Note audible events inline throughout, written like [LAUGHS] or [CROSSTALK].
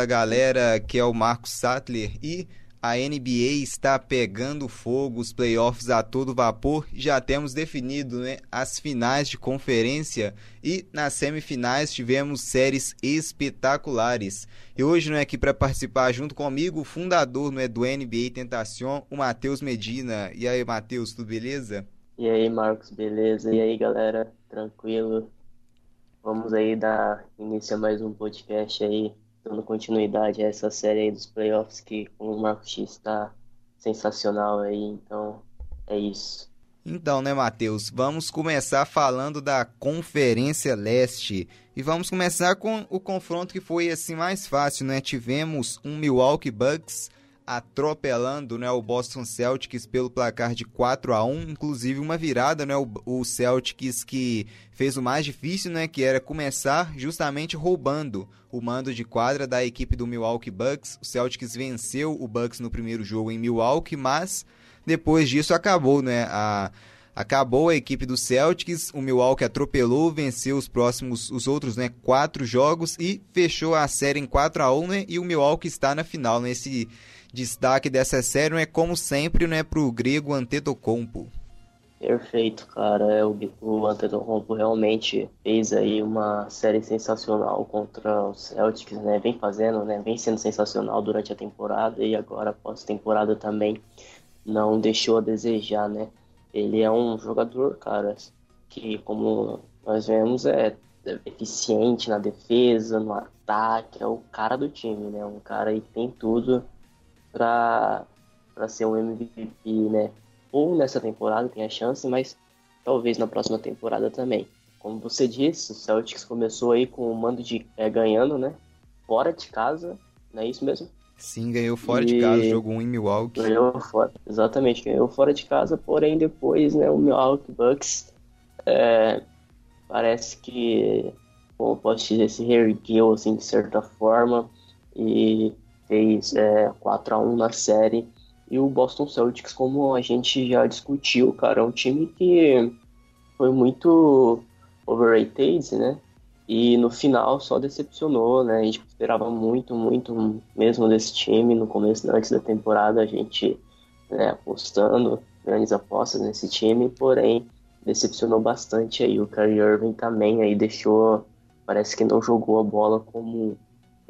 Fala galera, aqui é o Marcos Sattler e a NBA está pegando fogo, os playoffs a todo vapor. Já temos definido né, as finais de conferência e nas semifinais tivemos séries espetaculares. E hoje, não é aqui para participar junto comigo, o fundador não é, do NBA Tentação, o Matheus Medina. E aí, Matheus, tudo beleza? E aí, Marcos, beleza? E aí, galera, tranquilo? Vamos aí dar início a mais um podcast aí dando continuidade a essa série aí dos playoffs que com o Marcos X está sensacional aí, então é isso. Então, né, Matheus? Vamos começar falando da Conferência Leste. E vamos começar com o confronto que foi assim mais fácil, né? Tivemos um Milwaukee Bucks atropelando né, o Boston Celtics pelo placar de 4 a 1 inclusive uma virada, né, o, o Celtics que fez o mais difícil, né, que era começar justamente roubando o mando de quadra da equipe do Milwaukee Bucks. O Celtics venceu o Bucks no primeiro jogo em Milwaukee, mas depois disso acabou, né, a Acabou a equipe do Celtics, o Milwaukee atropelou, venceu os próximos, os outros, né, quatro jogos e fechou a série em 4 a 1, né, e o Milwaukee está na final, né, esse Destaque dessa série é como sempre, né, pro grego Antetokounmpo. Perfeito, cara. É, o, Antetokounmpo realmente fez aí uma série sensacional contra o Celtics, né? Vem fazendo, né? Vem sendo sensacional durante a temporada e agora pós-temporada também não deixou a desejar, né? Ele é um jogador, cara, que como nós vemos é eficiente na defesa, no ataque, é o cara do time, né? Um cara que tem tudo para ser um MVP, né? Ou nessa temporada tem a chance, mas talvez na próxima temporada também. Como você disse, o Celtics começou aí com o mando de é, ganhando, né? Fora de casa, não é isso mesmo? Sim, ganhou fora e... de casa, jogou um em Milwaukee. Ganhou fora, exatamente, ganhou fora de casa, porém depois, né, o Milwaukee Bucks é, parece que, como posso dizer, se reergueu, assim, de certa forma, e fez é, 4 a 1 na série. E o Boston Celtics, como a gente já discutiu, cara, é um time que foi muito overrated, né? E no final só decepcionou, né? A gente esperava muito, muito mesmo desse time. No começo, antes da temporada, a gente né, apostando grandes apostas nesse time, porém decepcionou bastante aí. O Kyrie Irving também aí deixou, parece que não jogou a bola como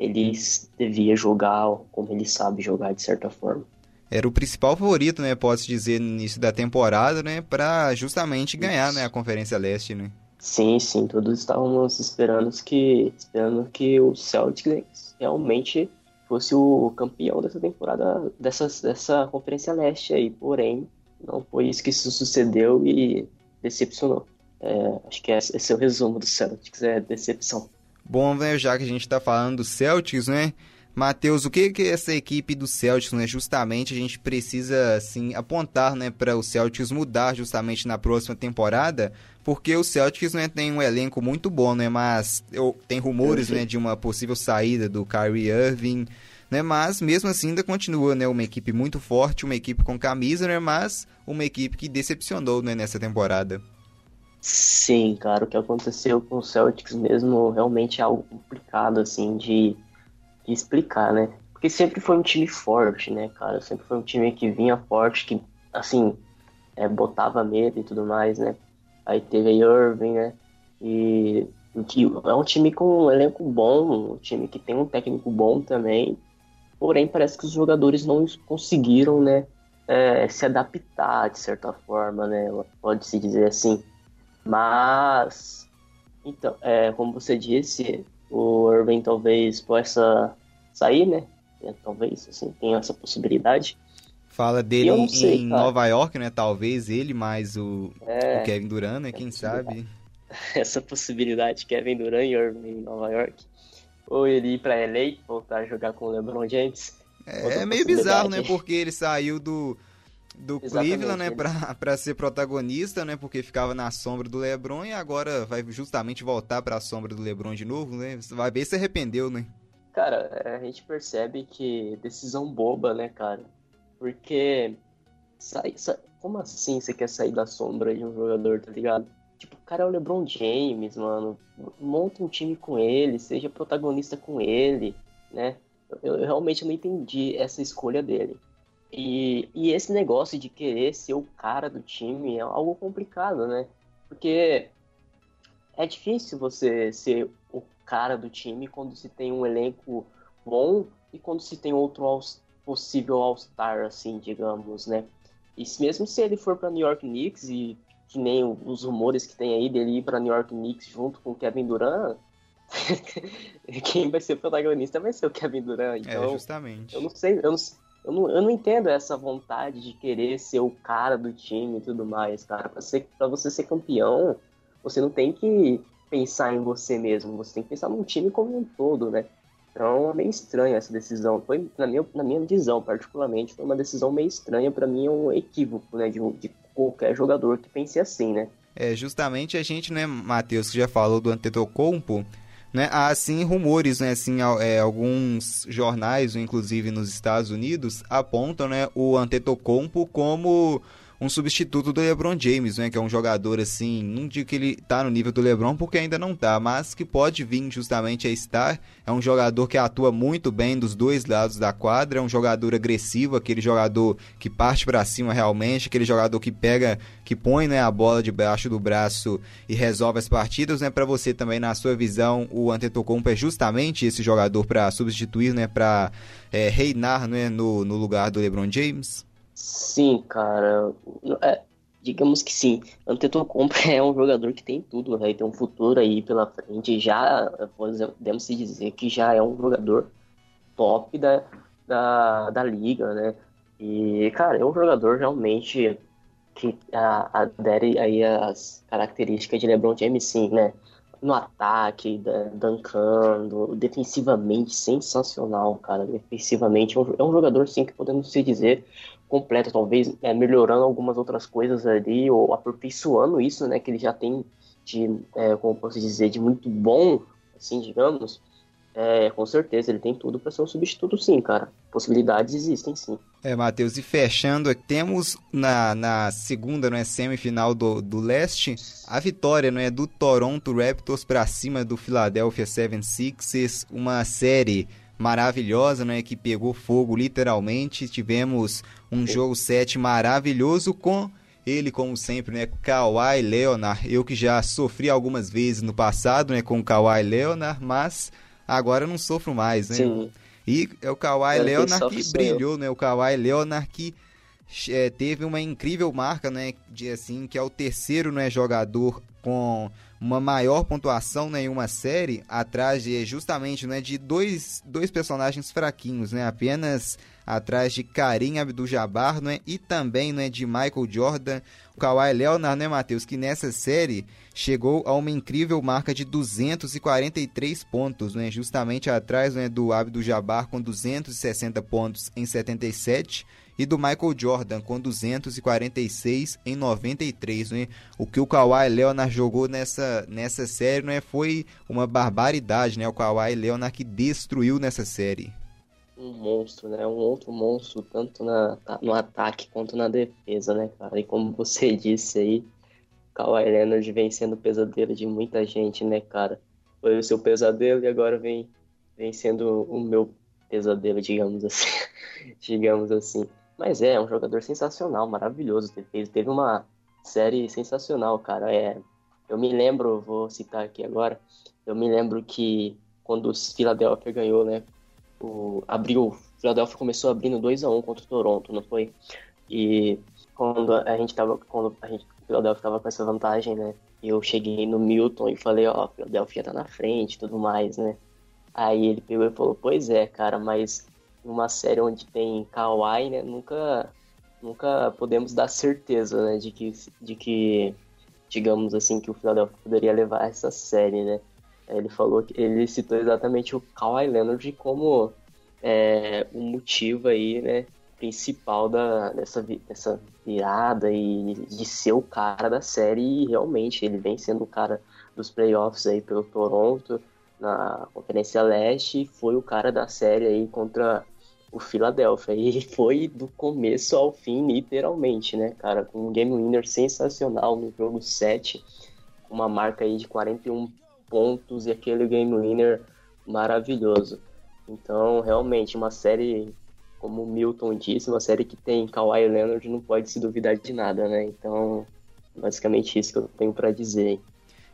ele devia jogar como ele sabe jogar de certa forma. Era o principal favorito, né, posso dizer, no início da temporada, né, para justamente ganhar, né, a Conferência Leste, né? Sim, sim, todos estávamos esperando que, esperando que o Celtics realmente fosse o campeão dessa temporada, dessa, dessa Conferência Leste aí, porém, não foi isso que se sucedeu e decepcionou. É, acho que esse é o resumo do Celtics, é decepção. Bom, né, já que a gente está falando do Celtics, né? Matheus, o que que essa equipe do Celtics, né, justamente a gente precisa assim apontar, né, para o Celtics mudar justamente na próxima temporada, porque o Celtics, né, tem um elenco muito bom, né, mas eu, tem rumores, né, de uma possível saída do Kyrie Irving, né, mas mesmo assim ainda continua, né, uma equipe muito forte, uma equipe com camisa, né, mas uma equipe que decepcionou, né, nessa temporada. Sim, cara, o que aconteceu com o Celtics mesmo realmente é algo complicado, assim, de, de explicar, né? Porque sempre foi um time forte, né, cara? Sempre foi um time que vinha forte, que, assim, é, botava medo e tudo mais, né? Aí teve a Irving, né? E que é um time com um elenco bom, um time que tem um técnico bom também. Porém, parece que os jogadores não conseguiram, né? É, se adaptar de certa forma, né? Pode-se dizer assim. Mas, então, é, como você disse, o Irving talvez possa sair, né? É, talvez, assim, tenha essa possibilidade. Fala dele sei, em cara. Nova York, né? Talvez ele mais o, é, o Kevin Durant, né? Quem sabe? [LAUGHS] Essa possibilidade, Kevin Durant e Irving em Nova York. Ou ele ir pra LA, voltar a jogar com o LeBron James. É, é meio bizarro, né? Porque ele saiu do do Exatamente, Cleveland, né, pra, [LAUGHS] pra ser protagonista, né, porque ficava na sombra do LeBron e agora vai justamente voltar pra sombra do LeBron de novo, né, vai ver se arrependeu, né. Cara, é, a gente percebe que decisão boba, né, cara, porque sai, sai, como assim você quer sair da sombra de um jogador, tá ligado? Tipo, o cara é o LeBron James, mano, monta um time com ele, seja protagonista com ele, né? Eu, eu realmente não entendi essa escolha dele. E, e esse negócio de querer ser o cara do time é algo complicado, né? Porque é difícil você ser o cara do time quando se tem um elenco bom e quando se tem outro all, possível All-Star, assim, digamos, né? E mesmo se ele for para New York Knicks e que nem os rumores que tem aí dele ir para New York Knicks junto com o Kevin Durant, [LAUGHS] quem vai ser o protagonista vai ser o Kevin Durant. É, então, é, justamente. Eu não sei, eu não, eu não, eu não entendo essa vontade de querer ser o cara do time e tudo mais, cara. Pra, ser, pra você ser campeão, você não tem que pensar em você mesmo, você tem que pensar no time como um todo, né? Então é meio estranha essa decisão. Foi, na minha, na minha visão, particularmente, foi uma decisão meio estranha. para mim é um equívoco, né? De, de qualquer jogador que pense assim, né? É, justamente a gente, né, Matheus, que já falou do Antetokounmpo, né? Há sim rumores, né? Assim, é, alguns jornais, inclusive nos Estados Unidos, apontam né, o Antetokounmpo como um substituto do LeBron James, né? Que é um jogador assim, não digo que ele tá no nível do LeBron porque ainda não tá, mas que pode vir justamente a estar. É um jogador que atua muito bem dos dois lados da quadra, é um jogador agressivo, aquele jogador que parte para cima realmente, aquele jogador que pega, que põe né, a bola debaixo do braço e resolve as partidas, né? Para você também na sua visão, o Antetokounmpo é justamente esse jogador para substituir, né? Para é, reinar né, no, no lugar do LeBron James? Sim, cara. É, digamos que sim. Antetokounmpo [LAUGHS] é um jogador que tem tudo, vai ter um futuro aí pela frente. Já podemos se dizer que já é um jogador top da, da, da liga, né? E, cara, é um jogador realmente que adere aí as características de LeBron James, sim, né? No ataque, dancando, defensivamente sensacional, cara. Defensivamente é um, é um jogador, sim, que podemos se dizer completa, talvez é, melhorando algumas outras coisas ali, ou aperfeiçoando isso, né, que ele já tem de, é, como posso dizer, de muito bom, assim, digamos, é, com certeza, ele tem tudo para ser um substituto, sim, cara. Possibilidades existem, sim. É, Matheus, e fechando, temos na, na segunda, não é, semifinal do, do leste, a vitória, não é, do Toronto Raptors para cima do Philadelphia 76ers, uma série maravilhosa, né, que pegou fogo literalmente. Tivemos um jogo 7 maravilhoso com ele, como sempre, né, Kawhi Leonard. Eu que já sofri algumas vezes no passado, né, com o Kawhi Leonard, mas agora não sofro mais, né? Sim. E é o Kawhi eu Leonard que brilhou, né? O Kawhi Leonard que é, teve uma incrível marca, né, de assim, que é o terceiro, né, jogador com uma maior pontuação né, em uma série, atrás de justamente né, de dois, dois personagens fraquinhos, né, apenas atrás de Karim Abdul-Jabbar né, e também né, de Michael Jordan, o Kawhi Leonard, né, Matheus, que nessa série chegou a uma incrível marca de 243 pontos, né, justamente atrás né, do Abdul-Jabbar com 260 pontos em 77 e do Michael Jordan com 246 em 93, né? O que o Kawhi Leonard jogou nessa, nessa série, né, foi uma barbaridade, né? O Kawhi Leonard que destruiu nessa série. Um monstro, né? Um outro monstro, tanto na, no ataque quanto na defesa, né, cara? E como você [LAUGHS] disse aí, Kawhi Leonard vem sendo pesadelo de muita gente, né, cara? Foi o seu pesadelo e agora vem, vem sendo o meu pesadelo, digamos assim. [LAUGHS] digamos assim. Mas é, é um jogador sensacional, maravilhoso. Ele teve uma série sensacional, cara. É, eu me lembro, vou citar aqui agora, eu me lembro que quando o Philadelphia ganhou, né? O, abriu, o Philadelphia começou abrindo 2 a 1 contra o Toronto, não foi? E quando a gente tava, quando a gente, o Philadelphia tava com essa vantagem, né? Eu cheguei no Milton e falei, ó, oh, Philadelphia tá na frente tudo mais, né? Aí ele pegou e falou, pois é, cara, mas numa série onde tem Kawhi, né, nunca, nunca podemos dar certeza, né, de que, de que, digamos assim, que o Philadelphia poderia levar essa série, né. Ele falou que ele citou exatamente o Kawhi Leonard como é, o motivo aí, né, principal da, dessa, dessa virada e de ser o cara da série e realmente ele vem sendo o cara dos playoffs aí pelo Toronto na Conferência Leste foi o cara da série aí contra o Philadelphia. E [LAUGHS] foi do começo ao fim, literalmente, né, cara? Com um game winner sensacional no jogo 7, uma marca aí de 41 pontos e aquele game winner maravilhoso. Então, realmente, uma série, como o Milton disse, uma série que tem Kawhi Leonard não pode se duvidar de nada, né? Então, basicamente isso que eu tenho para dizer.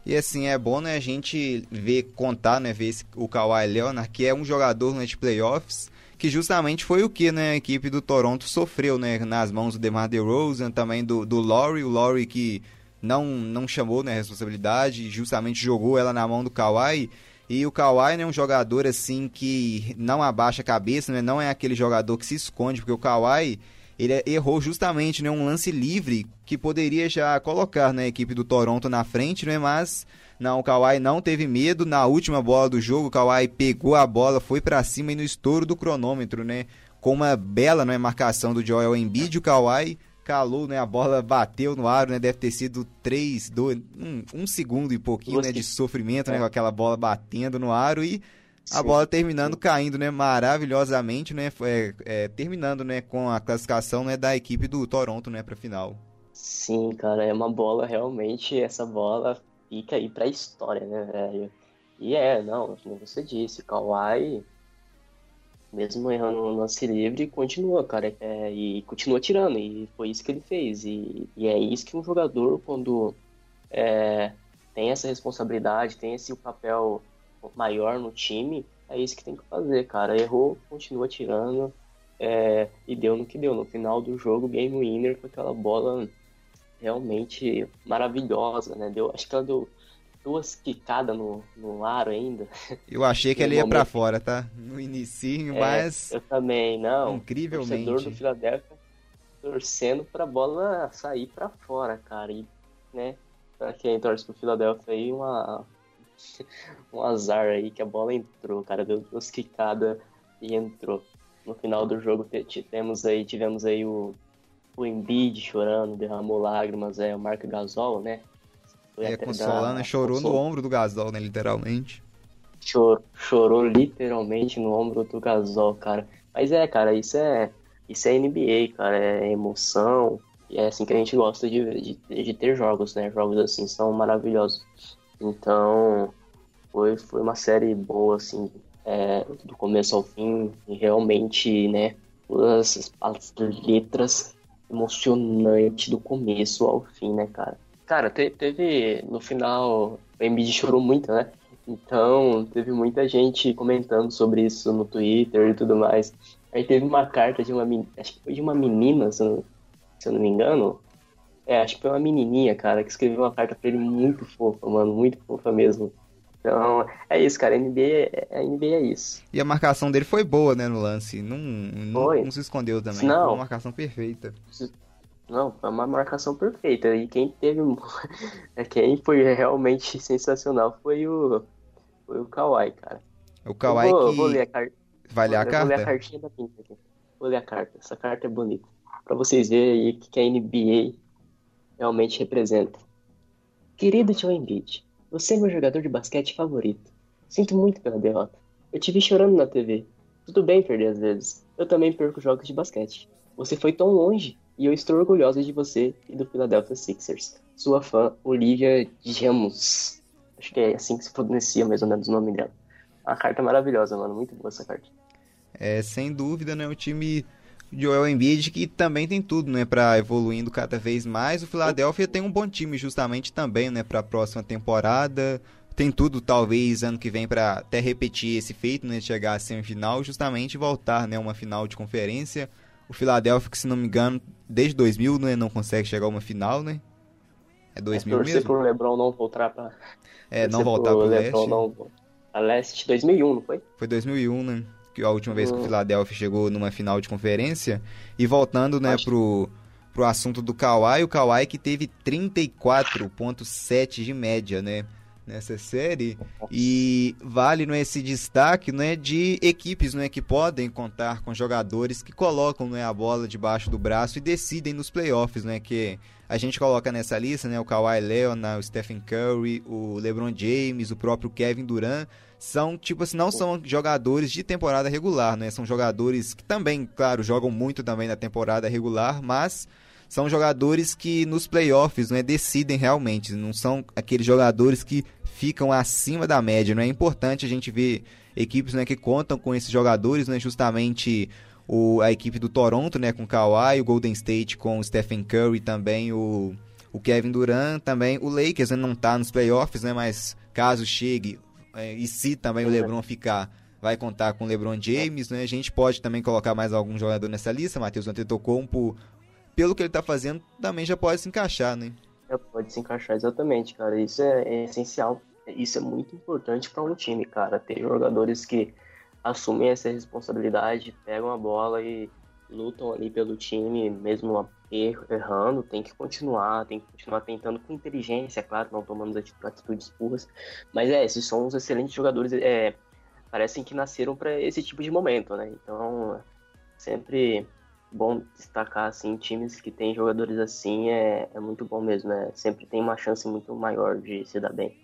E assim, é bom né, a gente ver, contar, né, ver esse, o Kawhi Leonard, que é um jogador de playoffs, que justamente foi o que né, a equipe do Toronto sofreu né, nas mãos do DeMar DeRozan, também do, do Laurie, o Laurie que não, não chamou né, a responsabilidade, justamente jogou ela na mão do Kawhi, e o Kawhi é né, um jogador assim que não abaixa a cabeça, né, não é aquele jogador que se esconde, porque o Kawhi ele errou justamente né, um lance livre que poderia já colocar né, a equipe do Toronto na frente, né, mas não, o Kawhi não teve medo. Na última bola do jogo, o Kawhi pegou a bola, foi para cima e no estouro do cronômetro, né, com uma bela né, marcação do Joel Embiid, o Kawhi calou, né, a bola bateu no aro, né, deve ter sido 3, 2, 1, um segundo e pouquinho né, de sofrimento, né, com aquela bola batendo no aro e a bola terminando caindo, né, maravilhosamente, né, é, é, terminando, né, com a classificação, né, da equipe do Toronto, né, para final. Sim, cara, é uma bola realmente, essa bola fica aí para história, né, velho. E é, não, como você disse, Kawhi, mesmo errando no lance livre, continua, cara, é, e continua tirando, e foi isso que ele fez. E, e é isso que um jogador, quando é, tem essa responsabilidade, tem esse papel maior no time, é isso que tem que fazer, cara. Errou, continua tirando. É, e deu no que deu. No final do jogo, game winner com aquela bola realmente maravilhosa, né? Deu, acho que ela deu duas quicadas no, no aro ainda. Eu achei que [LAUGHS] ela ia para fora, tá? No inicinho, é, mas. Eu também, não. Incrivelmente. O torcedor do Philadelphia torcendo pra bola sair para fora, cara. E, né? Pra quem torce pro Philadelphia aí, uma, [LAUGHS] um azar aí que a bola entrou, cara, deu duas quicadas e entrou. No final do jogo tivemos aí, tivemos aí o, o Embiid chorando, derramou lágrimas, é o Mark Gasol, né? Foi é, consolando, chorou no ombro do Gasol, né, literalmente. Chorou, chorou literalmente no ombro do Gasol, cara. Mas é, cara, isso é isso é NBA, cara, é emoção. E é assim que a gente gosta de, de, de ter jogos, né? Jogos assim são maravilhosos. Então, foi, foi uma série boa, assim, é, do começo ao fim, e realmente, né, todas as letras emocionantes do começo ao fim, né, cara. Cara, te, teve, no final, o Embiid chorou muito, né? Então, teve muita gente comentando sobre isso no Twitter e tudo mais. Aí teve uma carta de uma, acho que foi de uma menina, se eu, se eu não me engano, é, acho que foi uma menininha, cara, que escreveu uma carta pra ele muito fofa, mano, muito fofa mesmo. Então, é isso, cara, a NBA, é, a NBA é isso. E a marcação dele foi boa, né, no lance, não, não, não se escondeu também, não, foi uma marcação perfeita. Não, foi uma marcação perfeita, e quem teve, [LAUGHS] quem foi realmente [LAUGHS] sensacional foi o, foi o Kawhi, cara. O Kawhi vou, que... Vou ler a ler a carta? Vou ler a cartinha da pinta aqui. Vou ler a carta, essa carta é bonita. Pra vocês verem aí que a NBA realmente representa. Querido Joe Embiid, você é meu jogador de basquete favorito. Sinto muito pela derrota. Eu te vi chorando na TV. Tudo bem perder às vezes. Eu também perco jogos de basquete. Você foi tão longe e eu estou orgulhosa de você e do Philadelphia Sixers. Sua fã, Olivia Gemus. Acho que é assim que se pronuncia mais ou menos o nome dela. Uma carta maravilhosa, mano. Muito boa essa carta. É, sem dúvida, né? O time Joel Embiid, que também tem tudo, né, para evoluindo cada vez mais. O Philadelphia tem um bom time justamente também, né, para a próxima temporada. Tem tudo, talvez, ano que vem para até repetir esse feito, né, chegar à semifinal, justamente voltar, né, uma final de conferência. O Philadelphia, que se não me engano, desde 2000, né, não consegue chegar a uma final, né? É 2000 é, mesmo? pro LeBron não voltar para É, não voltar pro, pro leste. Não... A leste 2001, não foi? Foi 2001, né? Que a última vez que o Philadelphia chegou numa final de conferência. E voltando, né, pro, pro assunto do Kawhi, o Kawhi que teve 34.7 de média, né? Nessa série e vale né, esse destaque né, de equipes né, que podem contar com jogadores que colocam né, a bola debaixo do braço e decidem nos playoffs, né, que a gente coloca nessa lista né, o Kawhi Leonard, o Stephen Curry, o LeBron James, o próprio Kevin Durant, são, tipo assim, não são jogadores de temporada regular, né? São jogadores que também, claro, jogam muito também na temporada regular, mas são jogadores que nos playoffs né, decidem realmente, não são aqueles jogadores que ficam acima da média. Não é importante a gente ver equipes né, que contam com esses jogadores, né, justamente o, a equipe do Toronto né, com Kawhi, o Golden State com o Stephen Curry também, o, o Kevin Durant também, o Lakers né, não está nos playoffs, né, mas caso chegue é, e se também o LeBron ficar vai contar com o LeBron James, né? A gente pode também colocar mais algum jogador nessa lista, Matheus Antetokounmpo, pelo que ele está fazendo, também já pode se encaixar, né? É, pode se encaixar exatamente, cara. Isso é, é essencial. Isso é muito importante para um time, cara. Ter jogadores que assumem essa responsabilidade, pegam a bola e lutam ali pelo time, mesmo errando, tem que continuar, tem que continuar tentando com inteligência, claro, não tomando atitudes burras. Mas é, esses são os excelentes jogadores. É, parecem que nasceram para esse tipo de momento, né? Então, sempre bom destacar assim times que têm jogadores assim é, é muito bom mesmo, né? Sempre tem uma chance muito maior de se dar bem.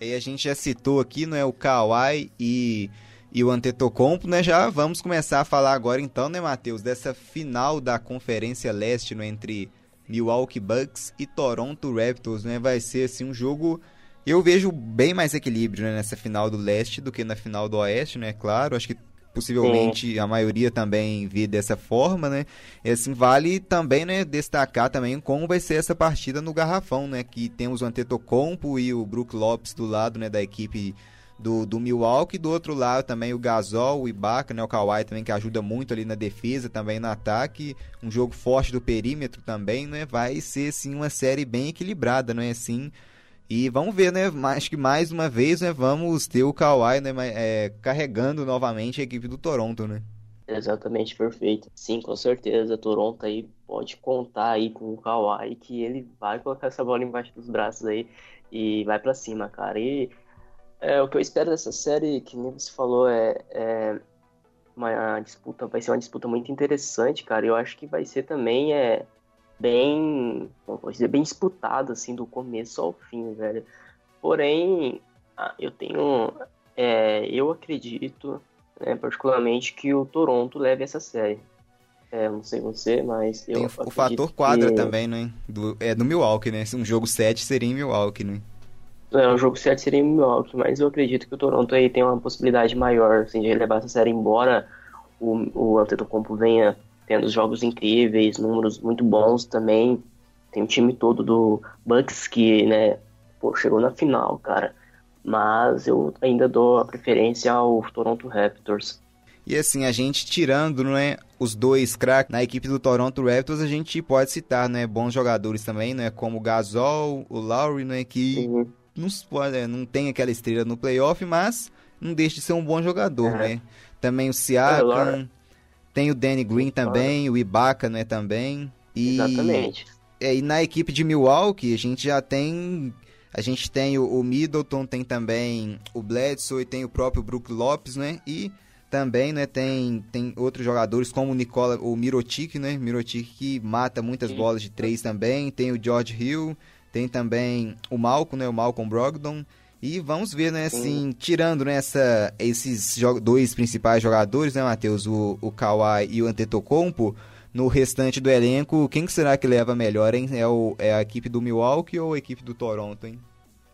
E a gente já citou aqui, não é o Kawhi e e o Antetokounmpo, né? Já vamos começar a falar agora então, né, Matheus, dessa final da Conferência Leste, né, entre Milwaukee Bucks e Toronto Raptors, né? Vai ser assim um jogo eu vejo bem mais equilíbrio né, nessa final do leste do que na final do oeste, né? Claro, acho que possivelmente a maioria também vê dessa forma, né? E assim, vale também, né, destacar também como vai ser essa partida no Garrafão, né? Que temos o Antetokounmpo e o Brook Lopes do lado, né, da equipe do, do Milwaukee, do outro lado também o Gasol, o Ibaka, né, o Kawhi também que ajuda muito ali na defesa, também no ataque, um jogo forte do perímetro também, né? Vai ser sim uma série bem equilibrada, não é assim? E vamos ver, né? Acho que mais uma vez, né? Vamos ter o Kawhi, né? É, carregando novamente a equipe do Toronto, né? Exatamente, perfeito. Sim, com certeza. Toronto aí pode contar aí com o Kawhi que ele vai colocar essa bola embaixo dos braços aí e vai para cima, cara. E é, o que eu espero dessa série, que nem você falou, é, é uma disputa, vai ser uma disputa muito interessante, cara. Eu acho que vai ser também é bem, como dizer, bem disputado, assim, do começo ao fim, velho. Porém, ah, eu tenho, é, eu acredito, né, particularmente, que o Toronto leve essa série. É, não sei você, mas eu Tem o fator quadra que... também, né? Do, é do Milwaukee, né? Um jogo 7 seria em Milwaukee, né? É, o jogo 7 seria Milwaukee, mas eu acredito que o Toronto aí tem uma possibilidade maior assim, de levar essa série, embora o, o Antetokounmpo venha tendo jogos incríveis, números muito bons também. Tem o time todo do Bucks que, né, pô, chegou na final, cara. Mas eu ainda dou a preferência ao Toronto Raptors. E assim, a gente tirando, não é, os dois craques na equipe do Toronto Raptors, a gente pode citar, né, bons jogadores também, né, como o Gasol, o Lowry, né, que uhum. Não, é, não tem aquela estrela no playoff, mas não deixa de ser um bom jogador, né. Também o Siakam, tem o Danny Green também, o Ibaka, né, também. E, Exatamente. É, e na equipe de Milwaukee, a gente já tem... A gente tem o, o Middleton, tem também o Bledsoe e tem o próprio Brook Lopes, né? E também, né, tem, tem outros jogadores como o Nicola, o Mirotic, né? Mirotic que mata muitas Sim. bolas de três também. Tem o George Hill, tem também o Malcolm, né? O Malcolm Brogdon. E vamos ver, né, assim, tirando nessa né, esses dois principais jogadores, né, Matheus, o, o Kawhi e o Antetokounmpo, no restante do elenco, quem que será que leva melhor, hein? É, o, é a equipe do Milwaukee ou a equipe do Toronto, hein?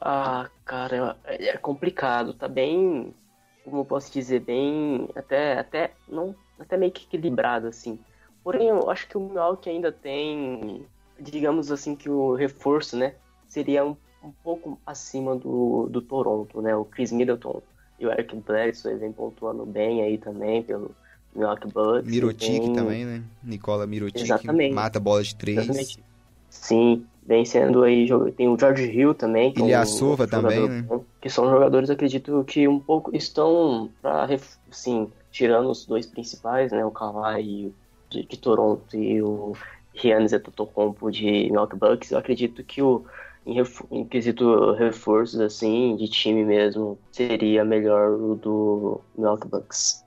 Ah, cara, é, é complicado, tá bem, como eu posso dizer, bem, até, até, não, até meio que equilibrado, assim. Porém, eu acho que o Milwaukee ainda tem, digamos assim, que o reforço, né, seria um um pouco acima do, do Toronto, né? O Chris Middleton e o Eric Bledsoe vem pontuando bem aí também pelo Milwaukee Bucks. Mirotic tem... também, né? Nicola Mirotic Exatamente. mata bola de três. Exatamente. Sim, vem sendo aí, tem o George Hill também. Que é um, também, né? Que são jogadores, acredito que um pouco estão para, assim, tirando os dois principais, né? O Kawhi de, de Toronto e o Giannis Antetokounmpo de Milwaukee Bucks. Eu acredito que o em, em quesito reforços, assim, de time mesmo, seria melhor o do Milwaukee Bucks.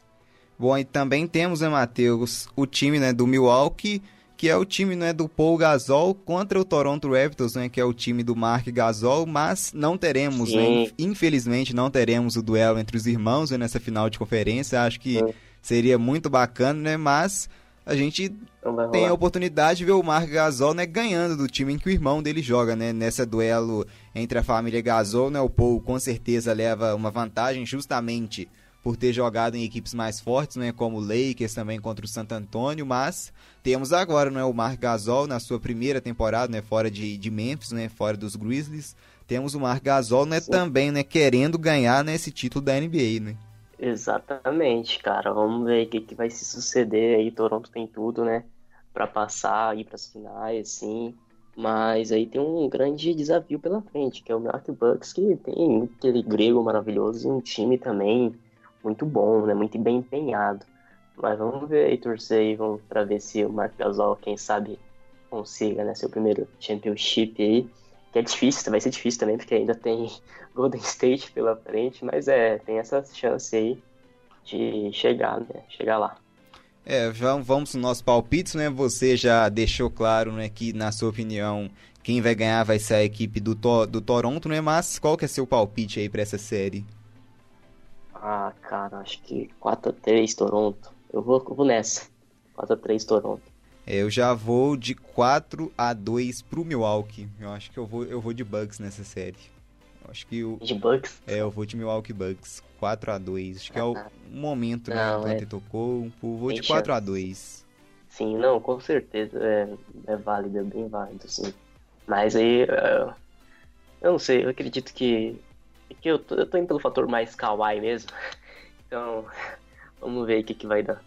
Bom, e também temos, né, Matheus, o time né, do Milwaukee, que é o time né, do Paul Gasol contra o Toronto Raptors, né, que é o time do Mark Gasol, mas não teremos, né, infelizmente não teremos o duelo entre os irmãos né, nessa final de conferência, acho que Sim. seria muito bacana, né, mas a gente tem a oportunidade de ver o Mark Gasol né, ganhando do time em que o irmão dele joga, né? Nessa duelo entre a família Gasol, né? O Paul com certeza leva uma vantagem justamente por ter jogado em equipes mais fortes, né, como o Lakers também contra o Santo Antônio, mas temos agora né, o Mark Gasol na sua primeira temporada, né, fora de, de Memphis, né, fora dos Grizzlies. Temos o Mark Gasol né, também né, querendo ganhar né, esse título da NBA. Né? Exatamente, cara. Vamos ver o que, que vai se suceder aí. Toronto tem tudo, né, para passar aí para as finais, sim. Mas aí tem um grande desafio pela frente, que é o Milwaukee Bucks, que tem aquele grego maravilhoso e um time também muito bom, né? Muito bem empenhado. Mas vamos ver aí, torcer aí, vamos para ver se o Mark Gasol, quem sabe, consiga, né? Seu primeiro championship aí. Que é difícil, vai ser difícil também, porque ainda tem [LAUGHS] Golden State pela frente, mas é, tem essa chance aí de chegar, né? Chegar lá. É, vamos no nosso palpite, né? Você já deixou claro, né, que na sua opinião quem vai ganhar vai ser a equipe do, do Toronto, né? Mas qual que é seu palpite aí para essa série? Ah, cara, acho que 4x3 Toronto. Eu vou, eu vou nessa. 4x3 Toronto. Eu já vou de 4 a 2 pro Milwaukee. Eu acho que eu vou, eu vou de Bucks nessa série. Eu acho que o De Bucks? É, eu vou de Milwaukee Bucks. 4 a 2 Acho que é o ah, momento, né? Não, é... tocou. Eu vou de 4 chance. a 2 Sim, não, com certeza. É, é válido, é bem válido, sim. Mas aí. Uh, eu não sei, eu acredito que que eu tô, eu tô indo pelo fator mais kawaii mesmo. [LAUGHS] Então, [LAUGHS] vamos ver o que, que vai dar.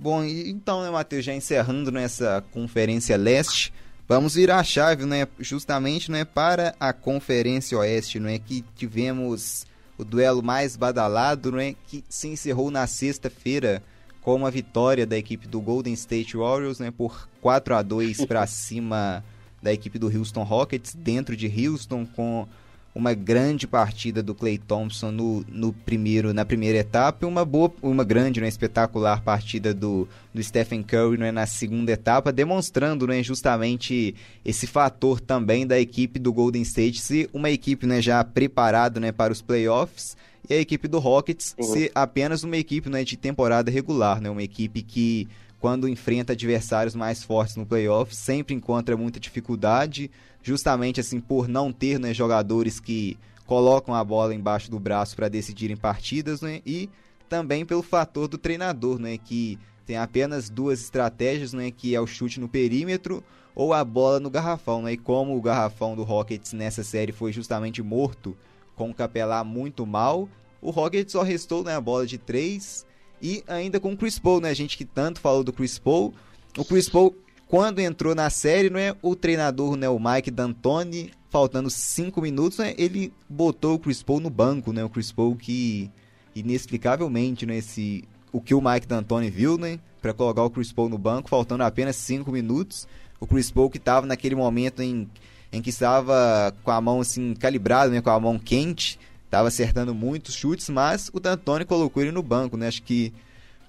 Bom, então, né, Matheus, já encerrando nessa Conferência Leste, vamos virar a chave, né, justamente, né, para a Conferência Oeste, não é? Que tivemos o duelo mais badalado, não é? Que se encerrou na sexta-feira com uma vitória da equipe do Golden State Warriors, né, por 4 a 2 para cima da equipe do Houston Rockets dentro de Houston com uma grande partida do Clay Thompson no, no primeiro, na primeira etapa e uma boa, uma grande, né, espetacular partida do, do Stephen Curry né, na segunda etapa, demonstrando né, justamente esse fator também da equipe do Golden State ser uma equipe né, já preparada né, para os playoffs e a equipe do Rockets uhum. ser apenas uma equipe né, de temporada regular, né, uma equipe que quando enfrenta adversários mais fortes no playoff sempre encontra muita dificuldade justamente assim por não ter né, jogadores que colocam a bola embaixo do braço para decidirem partidas, né? E também pelo fator do treinador, né? Que tem apenas duas estratégias, né? Que é o chute no perímetro ou a bola no garrafão, né? E como o garrafão do Rockets nessa série foi justamente morto com o Capelá muito mal, o Rockets só restou né, a bola de três e ainda com o Chris Paul, né? A gente que tanto falou do Chris Paul, o Chris Paul quando entrou na série, não é? O treinador, né, o Mike D'Antoni, faltando cinco minutos, né, ele botou o Chris Paul no banco, né, o Chris Paul que inexplicavelmente, né, esse, o que o Mike D'Antoni viu, né, para colocar o Chris Paul no banco, faltando apenas cinco minutos, o Chris Paul que estava naquele momento em, em que estava com a mão assim calibrada, né, com a mão quente, estava acertando muitos chutes, mas o D'Antoni colocou ele no banco, né, acho que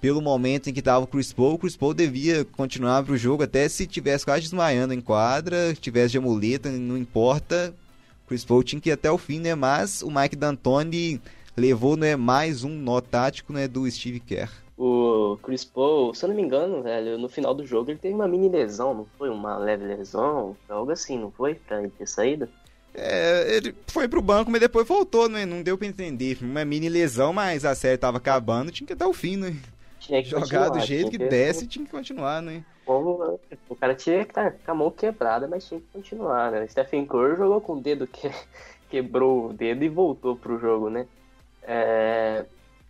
pelo momento em que estava o Chris Paul, o Chris Paul devia continuar para o jogo até se tivesse quase desmaiando em quadra, tivesse de amuleta, não importa. O Chris Paul tinha que ir até o fim, né? Mas o Mike D'Antoni levou né, mais um nó tático né, do Steve Kerr. O Chris Paul, se eu não me engano, velho, no final do jogo ele teve uma mini lesão, não foi? Uma leve lesão, algo assim, não foi? Pra ele ter saído? É, ele foi pro banco, mas depois voltou, né? Não deu pra entender. Uma mini lesão, mas a série tava acabando, tinha que dar o fim, né? Tinha que Jogar do jeito que, desce, tinha que continuar, né? O, o cara tinha que estar tá com a mão quebrada, mas tinha que continuar, né? Stephen Curry jogou com o dedo que [LAUGHS] quebrou o dedo e voltou pro jogo, né? É...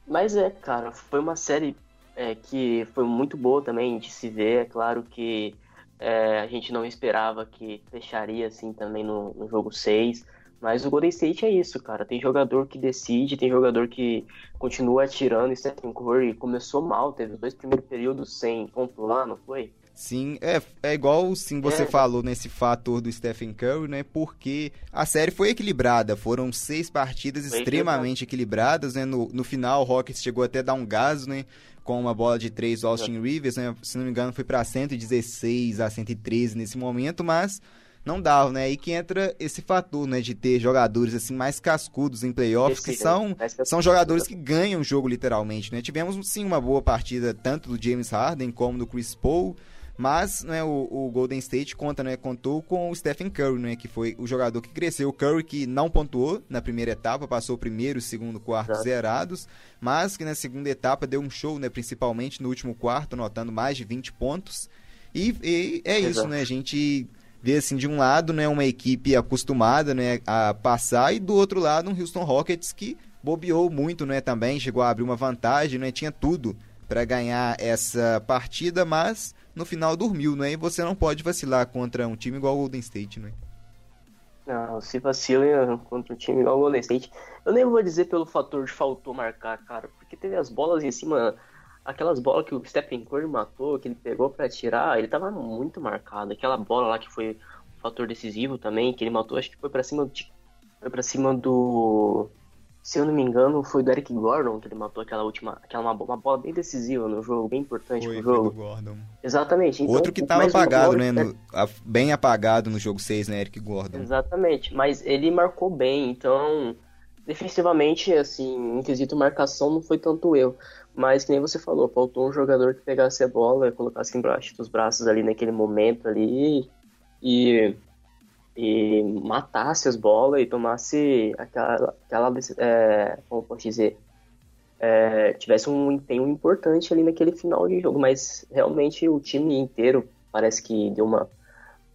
Mas é, cara, foi uma série é, que foi muito boa também de se ver. É claro que é, a gente não esperava que fecharia assim também no, no jogo 6. Mas o Golden State é isso, cara. Tem jogador que decide, tem jogador que continua atirando. Stephen Curry começou mal, teve dois primeiros períodos sem pontuar, não foi? Sim, é, é igual sim você é. falou nesse fator do Stephen Curry, né? Porque a série foi equilibrada, foram seis partidas foi extremamente equilibradas, né? No, no final, o Rockets chegou até a dar um gás, né? Com uma bola de três Austin é. Rivers, né? Se não me engano, foi para 116 a 113 nesse momento, mas não dava, né? Aí que entra esse fator, né, de ter jogadores assim mais cascudos em playoffs, que são, são jogadores que ganham o jogo literalmente, né? Tivemos sim uma boa partida tanto do James Harden como do Chris Paul, mas né, o, o, Golden State conta, né, contou com o Stephen Curry, né, que foi o jogador que cresceu. O Curry que não pontuou na primeira etapa, passou o primeiro e segundo quarto Exato. zerados, mas que na segunda etapa deu um show, né, principalmente no último quarto, anotando mais de 20 pontos. E, e é Exato. isso, né? A gente vê assim de um lado, né, uma equipe acostumada, né, a passar e do outro lado um Houston Rockets que bobeou muito, né, também chegou a abrir uma vantagem, né, tinha tudo para ganhar essa partida, mas no final dormiu, não é? E você não pode vacilar contra um time igual o Golden State, não é? Não, se vacila contra um time igual o Golden State, eu nem vou dizer pelo fator de faltou marcar, cara, porque teve as bolas em cima, aquelas bolas que o Stephen Curry matou, que ele pegou para tirar, ele tava muito marcado. Aquela bola lá que foi um fator decisivo também, que ele matou, acho que foi para cima de, foi para cima do se eu não me engano, foi do Eric Gordon que ele matou aquela última, aquela uma, uma bola bem decisiva no jogo, bem importante foi, pro jogo. Foi do Gordon. Exatamente. Então, Outro que estava apagado, né? No, bem apagado no jogo 6, né, Eric Gordon. Exatamente, mas ele marcou bem, então defensivamente, assim, em quesito marcação não foi tanto eu. Mas que nem você falou, faltou um jogador que pegasse a bola, colocasse embaixo dos braços ali naquele momento ali e e matasse as bolas e tomasse aquela, aquela é, como posso dizer, é, tivesse um empenho importante ali naquele final de jogo, mas realmente o time inteiro parece que deu uma,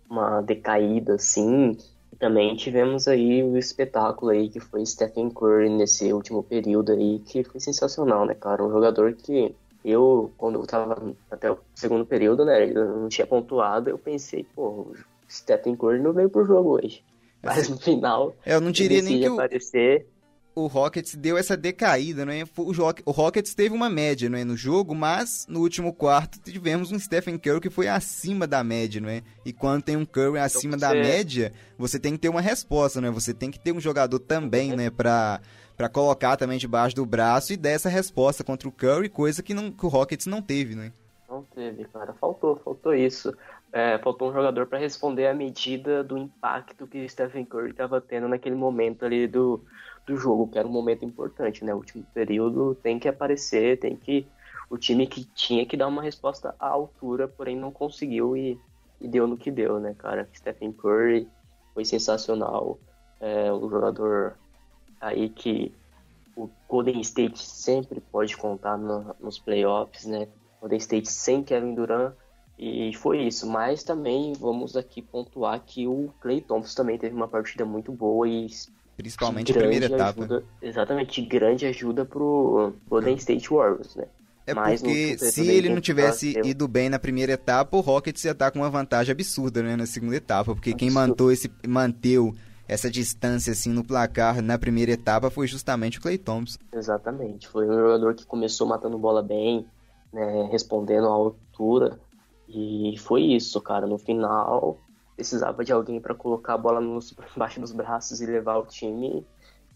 uma decaída, assim, e também tivemos aí o espetáculo aí que foi Stephen Curry nesse último período aí, que foi sensacional, né, cara, um jogador que eu, quando eu tava até o segundo período, né, ele não tinha pontuado, eu pensei, pô, Stephen Curry não veio pro jogo hoje. Mas no final. Eu não diria nem que aparecer. O, Rockets deu essa decaída, né? O, o Rockets teve uma média não é, no jogo, mas no último quarto tivemos um Stephen Curry que foi acima da média, não é? E quando tem um Curry então acima então, você... da média, você tem que ter uma resposta, né? Você tem que ter um jogador também, uhum. né? Pra, pra colocar também debaixo do braço e dar essa resposta contra o Curry, coisa que, não, que o Rockets não teve, né? Não teve, cara. Faltou, faltou isso é, faltou um jogador para responder à medida do impacto que Stephen Curry estava tendo naquele momento ali do, do jogo, que era um momento importante, né? O último período tem que aparecer, tem que. O time que tinha que dar uma resposta à altura, porém não conseguiu e, e deu no que deu, né, cara? Stephen Curry foi sensacional. É um jogador aí que o Golden State sempre pode contar no, nos playoffs, né? Golden State sem Kevin Durant e foi isso, mas também vamos aqui pontuar que o Clay Thompson também teve uma partida muito boa e principalmente a primeira etapa. Ajuda, exatamente, grande ajuda pro Golden State Warriors, né? É mas porque se ele não tivesse ido bem na primeira etapa, o Rockets ia estar com uma vantagem absurda, né, na segunda etapa, porque quem mantou esse manteu essa distância assim no placar na primeira etapa foi justamente o Clay Thompson. Exatamente, foi um jogador que começou matando bola bem, né, respondendo à altura e foi isso, cara. No final, precisava de alguém para colocar a bola nos, [LAUGHS] embaixo dos braços e levar o time.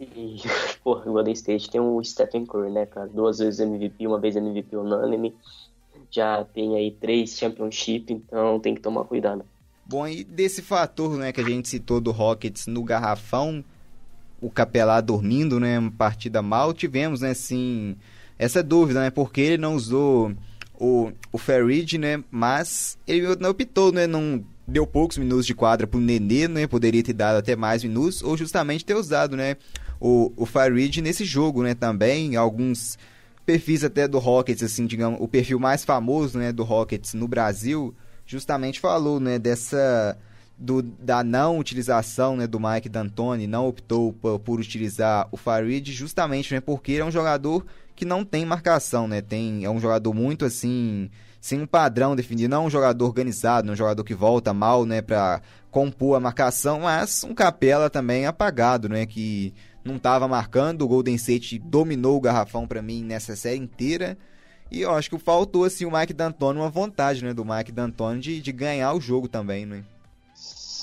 E, [LAUGHS] pô, o Golden State tem o Stephen Curry, né, cara? Duas vezes MVP, uma vez MVP unânime. Já tem aí três championship, então tem que tomar cuidado. Bom, e desse fator, né, que a gente citou do Rockets no garrafão, o Capelá dormindo, né, uma partida mal, tivemos, né, assim, essa dúvida, né, porque ele não usou o, o Farid, né? Mas ele optou, né? Não deu poucos minutos de quadra pro Nenê, né? Poderia ter dado até mais minutos, ou justamente ter usado, né? O, o Farid nesse jogo, né? Também, alguns perfis até do Rockets, assim, digamos, o perfil mais famoso, né? Do Rockets no Brasil, justamente falou, né? Dessa... Do, da não utilização né, do Mike D'Antoni, não optou por, por utilizar o Farid justamente né, porque ele é um jogador que não tem marcação, né? Tem, é um jogador muito assim, sem um padrão definido, não é um jogador organizado, não é um jogador que volta mal, né, para compor a marcação, mas um Capela também apagado, né, que não estava marcando, o Golden State dominou o garrafão para mim nessa série inteira. E eu acho que faltou assim o Mike D'Antoni uma vontade, né, do Mike D'Antoni de, de ganhar o jogo também, né?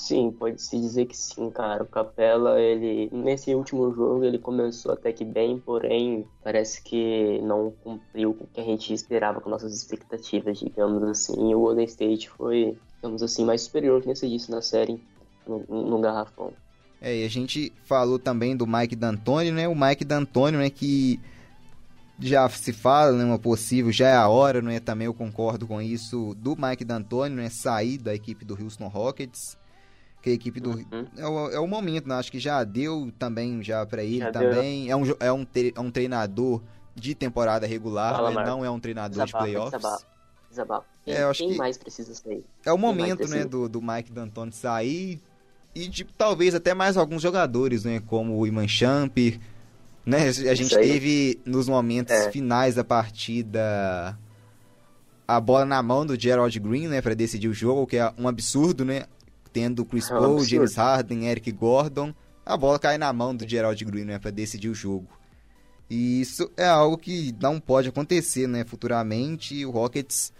Sim, pode-se dizer que sim, cara. O Capela, ele nesse último jogo ele começou até que bem, porém parece que não cumpriu o que a gente esperava com nossas expectativas, digamos assim. O Golden State foi, digamos assim, mais superior que você disse na série no, no garrafão. É, e a gente falou também do Mike D'Antoni, né? O Mike D'Antoni, né, que já se fala, né, uma possível, já é a hora, não é? Também eu concordo com isso, do Mike D'Antoni, né, sair da equipe do Houston Rockets, que a equipe do... Uhum. É, o, é o momento, né? Acho que já deu também já para ele já também. Deu. É um, é, um é um treinador de temporada regular, Fala, né? não é um treinador de playoffs. Quem, é, eu acho quem que mais precisa sair? É o momento, né, do, do Mike D'Antoni sair e de, talvez até mais alguns jogadores, né, como o Iman Champ, né? A gente teve nos momentos é. finais da partida a bola na mão do Gerald Green, né, para decidir o jogo, que é um absurdo, né? Tendo Chris é Paul, James Harden, Eric Gordon, a bola cai na mão do Gerald Green, né, para decidir o jogo. E isso é algo que não pode acontecer, né, futuramente. O Rockets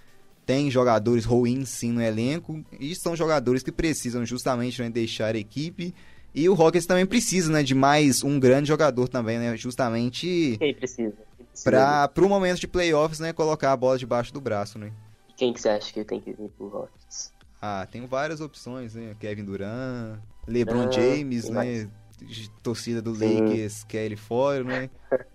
tem jogadores ruins sim no elenco e são jogadores que precisam justamente né, deixar a equipe. E o Rockets também precisa, né, de mais um grande jogador também, né, justamente? Para o momento de playoffs, né, colocar a bola debaixo do braço, né? Quem que você acha que tem que vir pro Rockets? Ah, tem várias opções, né? Kevin Durant, LeBron ah, James, né? Torcida do Sim. Lakers quer ele fora, né? [LAUGHS]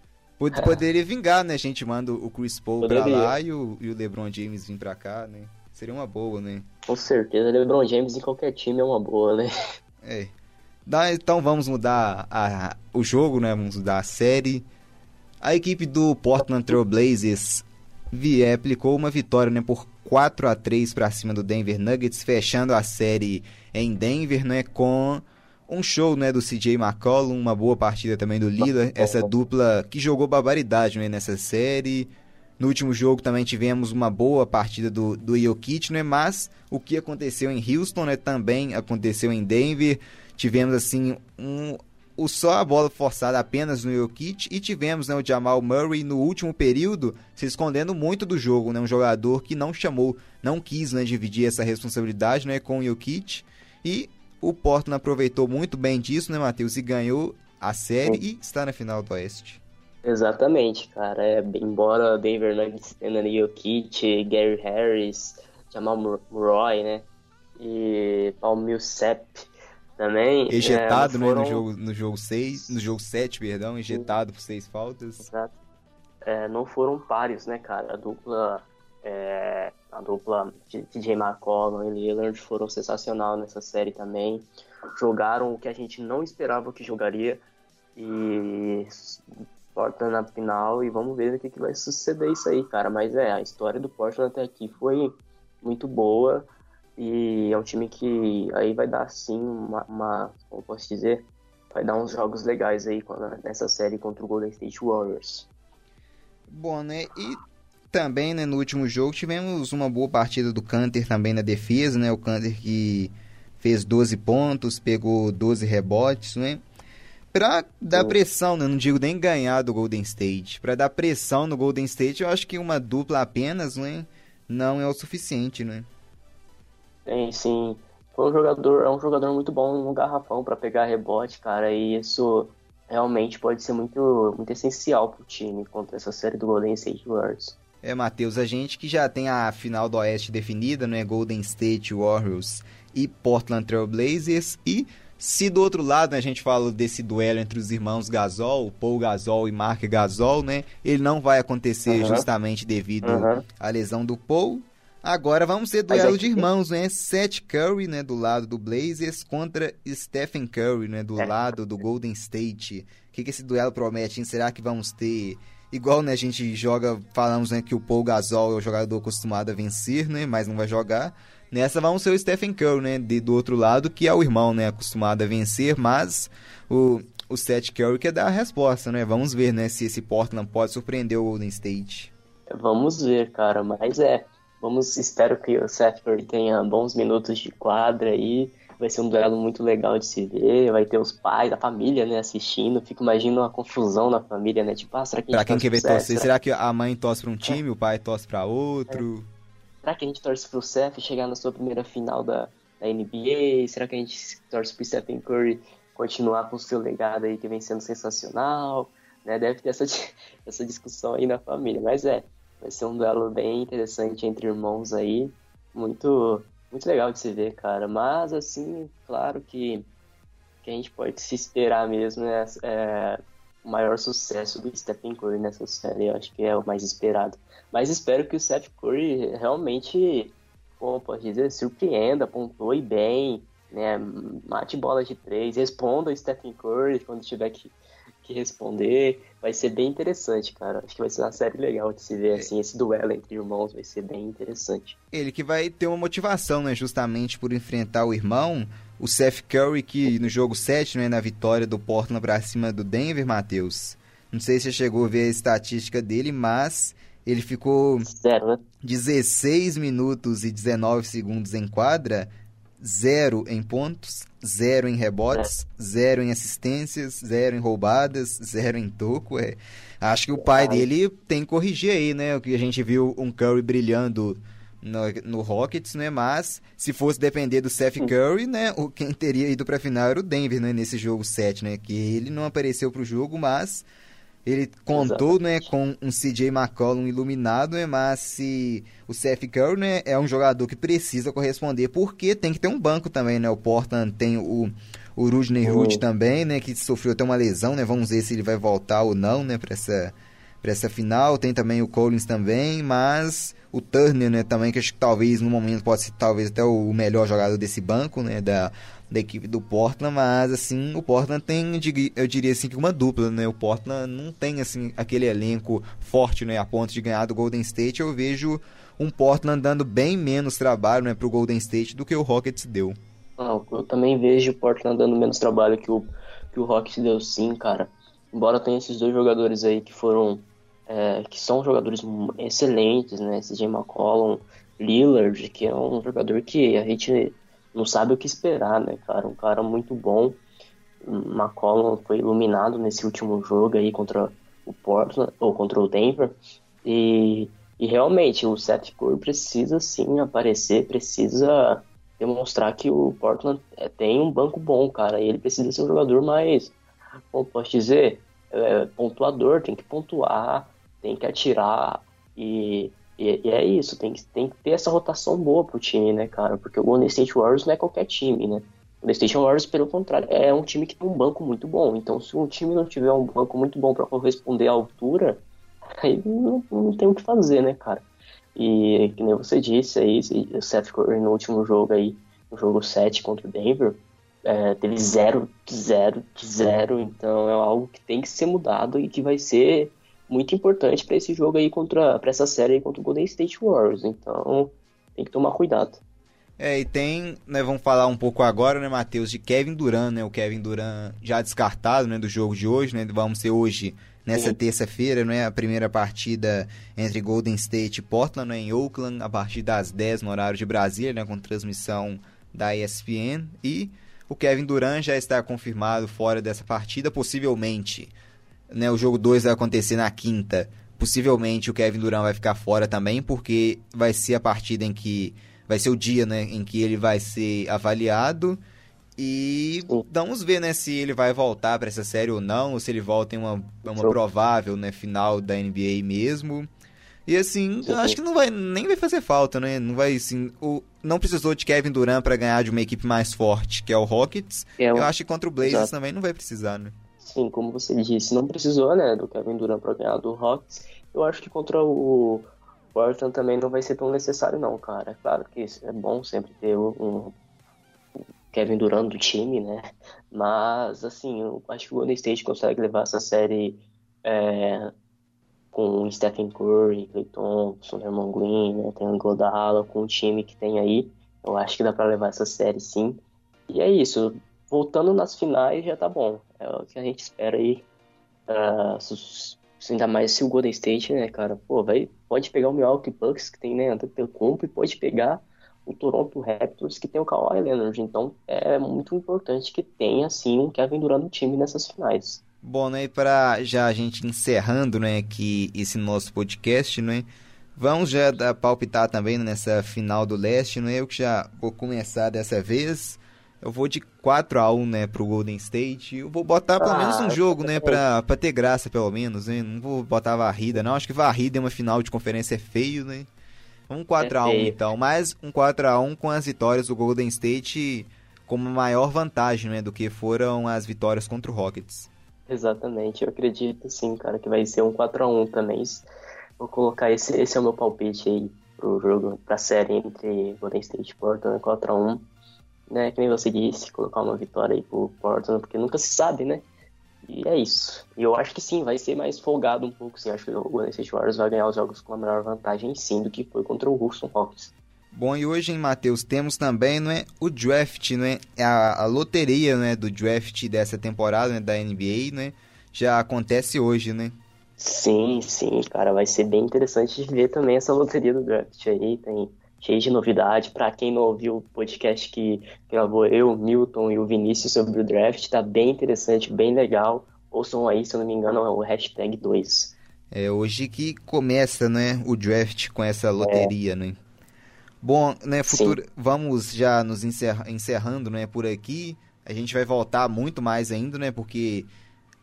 Poderia vingar, né? A gente manda o Chris Paul Poderia. pra lá e o, e o LeBron James vir pra cá, né? Seria uma boa, né? Com certeza, LeBron James em qualquer time é uma boa, né? É. então vamos mudar a, o jogo, né? Vamos mudar a série. A equipe do Portland Trail Blazers vie, aplicou uma vitória né, por 4 a 3 para cima do Denver Nuggets, fechando a série em Denver, né, com um show né, do CJ McCollum, uma boa partida também do Lillard, essa dupla que jogou barbaridade né, nessa série. No último jogo também tivemos uma boa partida do, do Jokic, né? Mas o que aconteceu em Houston né, também aconteceu em Denver. Tivemos assim um, o só a bola forçada apenas no Jokic e tivemos né, o Jamal Murray no último período se escondendo muito do jogo, né? Um jogador que não chamou, não quis né, dividir essa responsabilidade né, com o Jokic e o Portland aproveitou muito bem disso, né, Matheus? E ganhou a série e está na final do Oeste. Exatamente, cara. É, embora Denver Nuggets tenha Jokic, Gary Harris, Jamal Murray, né? E Paul Millsap também. Ejetado, é, foram... né, no jogo, no jogo 6, no jogo 7, perdão, ejetado por seis faltas. Exato. É, não foram páreos, né, cara? A dupla é, a dupla de TJ McCollum e Lillard foram sensacional nessa série também. Jogaram o que a gente não esperava que jogaria e Portland na final e vamos ver o que, que vai suceder isso aí, cara. Mas é, a história do Portland até aqui foi muito boa e é um time que aí vai dar sim uma, uma como posso dizer, vai dar uns jogos legais aí nessa série contra o Golden State Warriors. Bom, né? E também, né, no último jogo, tivemos uma boa partida do Canter também na defesa, né? O Canter que fez 12 pontos, pegou 12 rebotes, né? Pra dar pressão, né? não digo nem ganhar do Golden State. Para dar pressão no Golden State, eu acho que uma dupla apenas, né? Não é o suficiente, né? Sim, sim. Foi um jogador, é um jogador muito bom no garrafão para pegar rebote, cara, e isso realmente pode ser muito, muito essencial pro time contra essa série do Golden State Warriors. É, Matheus, a gente que já tem a final do Oeste definida, né? Golden State Warriors e Portland Trail Blazers. E se do outro lado né, a gente fala desse duelo entre os irmãos Gasol, Paul Gasol e Mark Gasol, né? Ele não vai acontecer uhum. justamente devido uhum. à lesão do Paul. Agora vamos ter duelo de irmãos, né? Seth Curry, né, do lado do Blazers contra Stephen Curry, né, do é. lado do Golden State. O que, que esse duelo promete? Hein? Será que vamos ter Igual, né, a gente joga, falamos, né, que o Paul Gasol é o jogador acostumado a vencer, né, mas não vai jogar. Nessa vamos ser o Stephen Curry, né, de, do outro lado, que é o irmão, né, acostumado a vencer, mas o, o Seth Curry quer dar a resposta, né. Vamos ver, né, se esse Portland pode surpreender o Golden State. Vamos ver, cara, mas é, vamos, espero que o Seth Curry tenha bons minutos de quadra aí, vai ser um duelo muito legal de se ver, vai ter os pais, a família, né, assistindo. Fico imaginando uma confusão na família, né? Tipo, ah, será que a gente Pra quem quer ver torcer, será que a mãe torce pra um time, é. o pai torce pra outro? É. Será que a gente torce pro Seth chegar na sua primeira final da, da NBA? Será que a gente torce pro Stephen Curry continuar com o seu legado aí que vem sendo sensacional? Né? Deve ter essa, [LAUGHS] essa discussão aí na família, mas é, vai ser um duelo bem interessante entre irmãos aí, muito muito legal de se ver, cara. Mas, assim, claro que, que a gente pode se esperar mesmo, né? É, o maior sucesso do Stephen Curry nessa série, eu acho que é o mais esperado. Mas espero que o Steph Curry realmente, como pode dizer, surpreenda, pontuie bem, né? Mate bola de três, responda o Stephen Curry quando tiver que que responder. Vai ser bem interessante, cara. Acho que vai ser uma série legal de se ver, assim, esse duelo entre irmãos vai ser bem interessante. Ele que vai ter uma motivação, né, justamente por enfrentar o irmão, o Seth Curry, que no jogo 7, né, na vitória do Portland pra cima do Denver, Matheus. Não sei se você chegou a ver a estatística dele, mas ele ficou Zero, né? 16 minutos e 19 segundos em quadra, zero em pontos, zero em rebotes, é. zero em assistências, zero em roubadas, zero em toco. É. Acho que o pai dele tem que corrigir aí, né? O que a gente viu um Curry brilhando no, no Rockets, né? Mas se fosse depender do Seth Curry, né? O, quem teria ido para a final era o Denver, né? Nesse jogo 7, né? Que ele não apareceu para o jogo, mas ele contou né, com um CJ McCollum iluminado, né, mas se o Seth Curry né, é um jogador que precisa corresponder, porque tem que ter um banco também, né? O Portland tem o, o Rudney. Hood também, né? Que sofreu até uma lesão, né? Vamos ver se ele vai voltar ou não, né? Para essa, essa final. Tem também o Collins também, mas o Turner, né? Também, que acho que talvez no momento pode ser talvez até o melhor jogador desse banco, né? Da, da equipe do Portland, mas assim, o Portland tem, eu diria assim, que uma dupla, né? O Portland não tem assim aquele elenco forte, né, a ponto de ganhar do Golden State. Eu vejo um Portland dando bem menos trabalho, né, pro Golden State do que o Rockets deu. Não, eu também vejo o Portland dando menos trabalho que o que o Rockets deu sim, cara. Embora tenha esses dois jogadores aí que foram é, que são jogadores excelentes, né? Jay McCollum, Lillard, que é um jogador que a gente não sabe o que esperar, né, cara? Um cara muito bom. McCollum foi iluminado nesse último jogo aí contra o Portland, ou contra o Denver. E, e realmente o Seth Curry precisa sim aparecer, precisa demonstrar que o Portland é, tem um banco bom, cara. E ele precisa ser um jogador mais, como posso dizer, é, pontuador, tem que pontuar, tem que atirar. E e, e, é isso, tem que, tem que ter essa rotação boa pro time, né, cara? Porque o Golden State Warriors não é qualquer time, né? O Golden State Warriors, pelo contrário, é um time que tem um banco muito bom. Então, se um time não tiver um banco muito bom para corresponder à altura, [LAUGHS] aí não, não, tem o que fazer, né, cara? E que nem você disse aí, o Seth Curry no último jogo aí, no jogo 7 contra o Denver, é, teve 0, 0, 0. Então é algo que tem que ser mudado e que vai ser muito importante para esse jogo aí contra para essa série aí contra o Golden State Warriors. Então, tem que tomar cuidado. É, e tem, né, vamos falar um pouco agora, né, Matheus, de Kevin Durant, né? O Kevin Durant já descartado, né, do jogo de hoje, né? Vamos ser hoje nessa terça-feira, né, a primeira partida entre Golden State e Portland, né, em Oakland, a partir das 10 no horário de Brasília, né, com transmissão da ESPN, e o Kevin Durant já está confirmado fora dessa partida, possivelmente né, o jogo 2 vai acontecer na quinta. Possivelmente o Kevin Durant vai ficar fora também, porque vai ser a partida em que. Vai ser o dia né, em que ele vai ser avaliado. E vamos ver né, se ele vai voltar para essa série ou não, ou se ele volta em uma, uma provável né, final da NBA mesmo. E assim, eu acho que não vai nem vai fazer falta, né? Não vai assim, o não precisou de Kevin Durant para ganhar de uma equipe mais forte, que é o Rockets. É, eu acho que contra o Blazers Exato. também não vai precisar, né? Sim, como você disse, não precisou, né, do Kevin Durant para ganhar do Rockets. Eu acho que contra o Portland também não vai ser tão necessário não, cara. É claro que é bom sempre ter um, Kevin Durant do time, né? Mas, assim, eu acho que o Golden State consegue levar essa série é, com Stephen Curry, Clay Thompson, Herman Green, né? Tem o Godala, com o time que tem aí. Eu acho que dá para levar essa série sim. E é isso voltando nas finais já tá bom. É o que a gente espera aí. Uh, ainda mais se o Golden State, né, cara, pô, vai, pode pegar o Milwaukee Bucks, que tem, né, Antetokounmpo, e pode pegar o Toronto Raptors, que tem o Kawhi Leonard. Então, é muito importante que tenha, assim, um Kevin Durant no time nessas finais. Bom, né, para já a gente encerrando, né, aqui esse nosso podcast, né, vamos já palpitar também nessa final do leste, né, eu que já vou começar dessa vez, eu vou de 4 a 1 né, pro Golden State. Eu vou botar pelo ah, menos um jogo, né, pra, pra ter graça, pelo menos, né? Não vou botar varrida, não. Acho que varrida em uma final de conferência é feio, né? Um 4x1 é então, mas um 4x1 com as vitórias do Golden State como maior vantagem, né, do que foram as vitórias contra o Rockets. Exatamente, eu acredito sim, cara, que vai ser um 4x1 também. Vou colocar esse, esse é o meu palpite aí pro jogo, pra série entre Golden State e Portland 4x1. Né, que nem você disse, colocar uma vitória aí pro Portland, porque nunca se sabe, né? E é isso. E eu acho que sim, vai ser mais folgado um pouco, sim. Acho que o Golden State Warriors vai ganhar os jogos com a melhor vantagem, sim, do que foi contra o Houston Rockets. Bom, e hoje, em Matheus, temos também não é, o draft, não é, a, a loteria não é, do draft dessa temporada né, da NBA, né? Já acontece hoje, né? Sim, sim, cara, vai ser bem interessante de ver também essa loteria do draft aí, tem cheio de novidade. Para quem não ouviu o podcast que gravou eu, Milton e o Vinícius sobre o draft, tá bem interessante, bem legal. Ouçam aí, se eu não me engano, é o hashtag 2. É hoje que começa, né, o draft com essa loteria, é. né? Bom, né, futuro, vamos já nos encerra, encerrando, né, por aqui. A gente vai voltar muito mais ainda, né, porque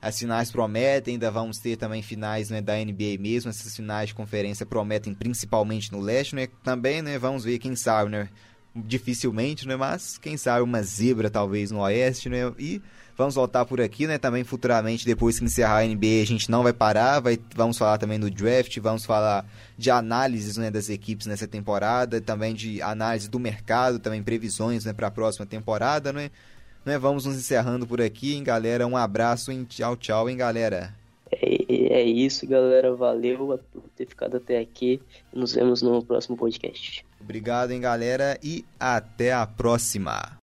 as finais prometem, ainda vamos ter também finais né, da NBA mesmo. Essas finais de conferência prometem principalmente no leste, né? Também, né, vamos ver quem sabe, né? Dificilmente, né, mas quem sabe uma zebra talvez no oeste, né? E Vamos voltar por aqui, né? Também futuramente, depois que encerrar a NBA, a gente não vai parar. Vai, vamos falar também do draft, vamos falar de análises né, das equipes nessa temporada, também de análise do mercado, também previsões né, para a próxima temporada, né? Né? Vamos nos encerrando por aqui, hein, galera? Um abraço, hein? Tchau, tchau, hein, galera? É, é isso, galera. Valeu por ter ficado até aqui. Nos vemos no próximo podcast. Obrigado, hein, galera, e até a próxima.